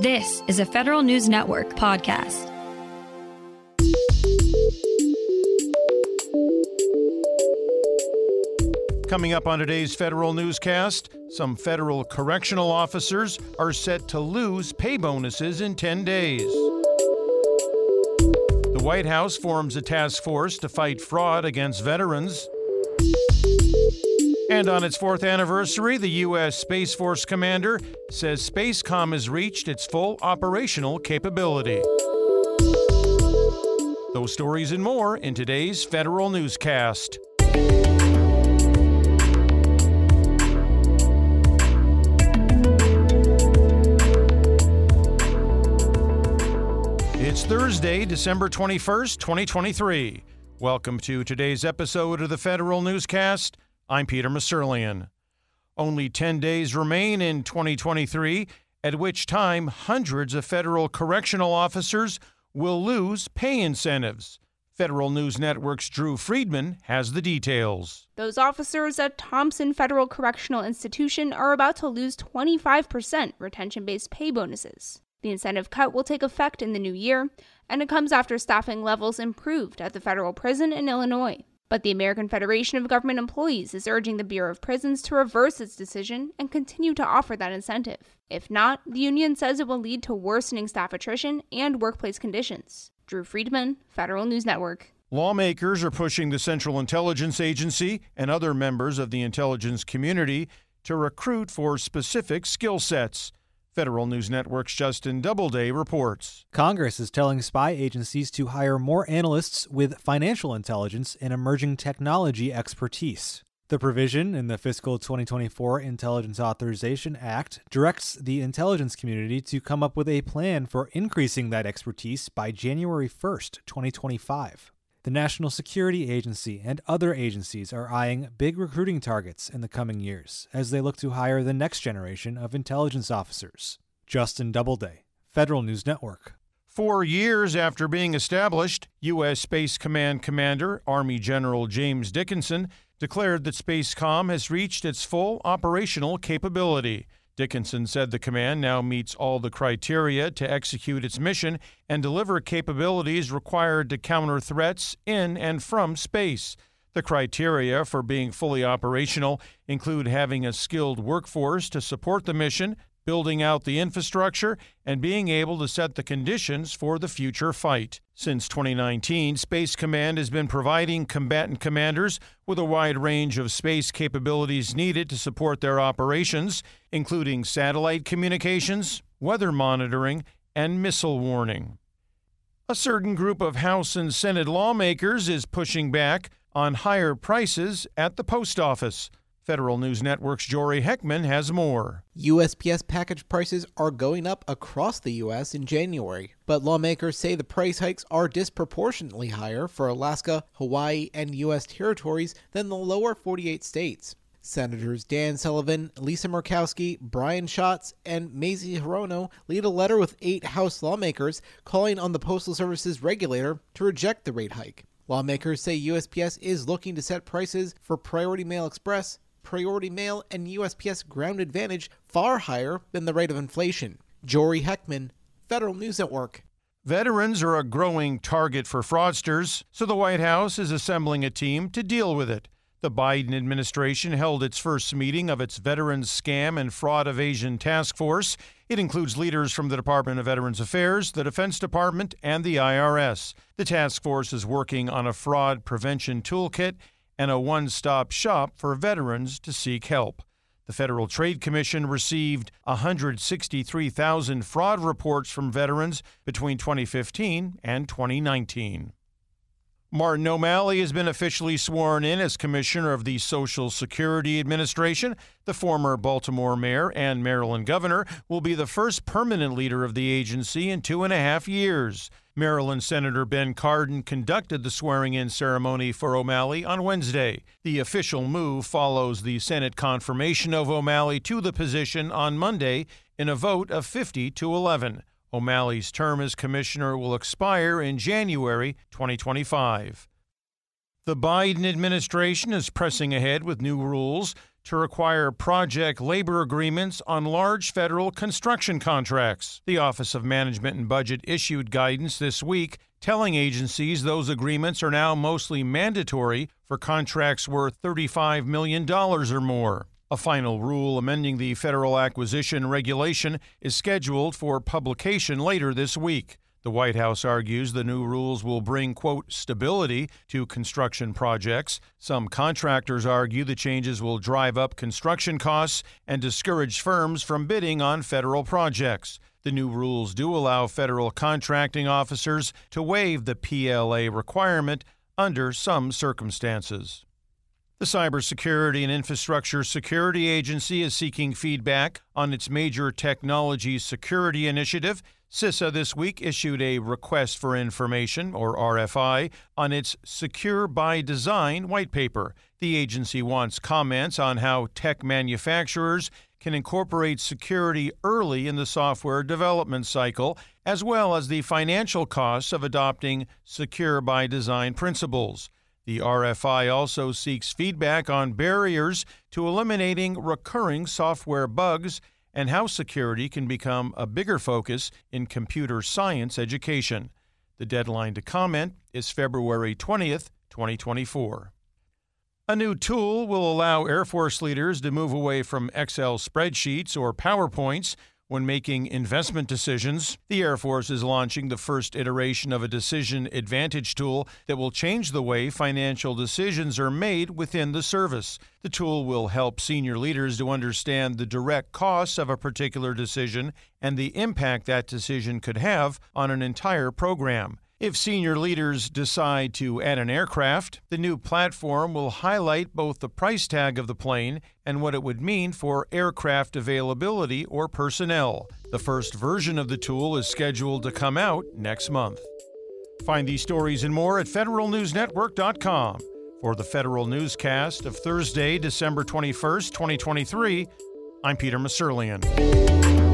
This is a Federal News Network podcast. Coming up on today's federal newscast, some federal correctional officers are set to lose pay bonuses in 10 days. The White House forms a task force to fight fraud against veterans. And on its fourth anniversary, the U.S. Space Force commander says Spacecom has reached its full operational capability. Those stories and more in today's federal newscast. It's Thursday, December 21st, 2023. Welcome to today's episode of the Federal Newscast. I'm Peter Musurlian. Only 10 days remain in 2023, at which time hundreds of federal correctional officers will lose pay incentives. Federal News Network's Drew Friedman has the details. Those officers at Thomson Federal Correctional Institution are about to lose 25% retention based pay bonuses. The incentive cut will take effect in the new year, and it comes after staffing levels improved at the federal prison in Illinois. But the American Federation of Government Employees is urging the Bureau of Prisons to reverse its decision and continue to offer that incentive. If not, the union says it will lead to worsening staff attrition and workplace conditions. Drew Friedman, Federal News Network. Lawmakers are pushing the Central Intelligence Agency and other members of the intelligence community to recruit for specific skill sets. Federal News Network's Justin Doubleday reports. Congress is telling spy agencies to hire more analysts with financial intelligence and emerging technology expertise. The provision in the fiscal 2024 Intelligence Authorization Act directs the intelligence community to come up with a plan for increasing that expertise by January 1st, 2025. The National Security Agency and other agencies are eyeing big recruiting targets in the coming years as they look to hire the next generation of intelligence officers. Justin Doubleday, Federal News Network. Four years after being established, U.S. Space Command Commander Army General James Dickinson declared that Spacecom has reached its full operational capability. Dickinson said the command now meets all the criteria to execute its mission and deliver capabilities required to counter threats in and from space. The criteria for being fully operational include having a skilled workforce to support the mission, building out the infrastructure, and being able to set the conditions for the future fight. Since 2019, Space Command has been providing combatant commanders with a wide range of space capabilities needed to support their operations, including satellite communications, weather monitoring, and missile warning. A certain group of House and Senate lawmakers is pushing back on higher prices at the post office. Federal News Network's Jory Heckman has more. USPS package prices are going up across the U.S. in January, but lawmakers say the price hikes are disproportionately higher for Alaska, Hawaii, and U.S. territories than the lower 48 states. Senators Dan Sullivan, Lisa Murkowski, Brian Schatz, and Mazie Hirono lead a letter with eight House lawmakers calling on the Postal Service's regulator to reject the rate hike. Lawmakers say USPS is looking to set prices for Priority Mail Express, Priority Mail, and USPS Ground Advantage far higher than the rate of inflation. Jory Heckman, Federal News Network. Veterans are a growing target for fraudsters, so the White House is assembling a team to deal with it. The Biden administration held its first meeting of its Veterans Scam and Fraud Evasion Task Force. It includes leaders from the Department of Veterans Affairs, the Defense Department, and the IRS. The task force is working on a fraud prevention toolkit and a one stop shop for veterans to seek help. The Federal Trade Commission received 163,000 fraud reports from veterans between 2015 and 2019. Martin O'Malley has been officially sworn in as Commissioner of the Social Security Administration. The former Baltimore mayor and Maryland governor will be the first permanent leader of the agency in two and a half years. Maryland Senator Ben Cardin conducted the swearing in ceremony for O'Malley on Wednesday. The official move follows the Senate confirmation of O'Malley to the position on Monday in a vote of 50 to 11. O'Malley's term as commissioner will expire in January 2025. The Biden administration is pressing ahead with new rules to require project labor agreements on large federal construction contracts. The Office of Management and Budget issued guidance this week telling agencies those agreements are now mostly mandatory for contracts worth $35 million or more. A final rule amending the federal acquisition regulation is scheduled for publication later this week. The White House argues the new rules will bring, quote, stability to construction projects. Some contractors argue the changes will drive up construction costs and discourage firms from bidding on federal projects. The new rules do allow federal contracting officers to waive the PLA requirement under some circumstances. The Cybersecurity and Infrastructure Security Agency is seeking feedback on its major technology security initiative. CISA this week issued a Request for Information, or RFI, on its Secure by Design white paper. The agency wants comments on how tech manufacturers can incorporate security early in the software development cycle, as well as the financial costs of adopting Secure by Design principles. The RFI also seeks feedback on barriers to eliminating recurring software bugs and how security can become a bigger focus in computer science education. The deadline to comment is February 20th, 2024. A new tool will allow Air Force leaders to move away from Excel spreadsheets or PowerPoints when making investment decisions, the Air Force is launching the first iteration of a decision advantage tool that will change the way financial decisions are made within the service. The tool will help senior leaders to understand the direct costs of a particular decision and the impact that decision could have on an entire program. If senior leaders decide to add an aircraft, the new platform will highlight both the price tag of the plane and what it would mean for aircraft availability or personnel. The first version of the tool is scheduled to come out next month. Find these stories and more at federalnewsnetwork.com. For the Federal Newscast of Thursday, December 21st, 2023, I'm Peter Musurlian.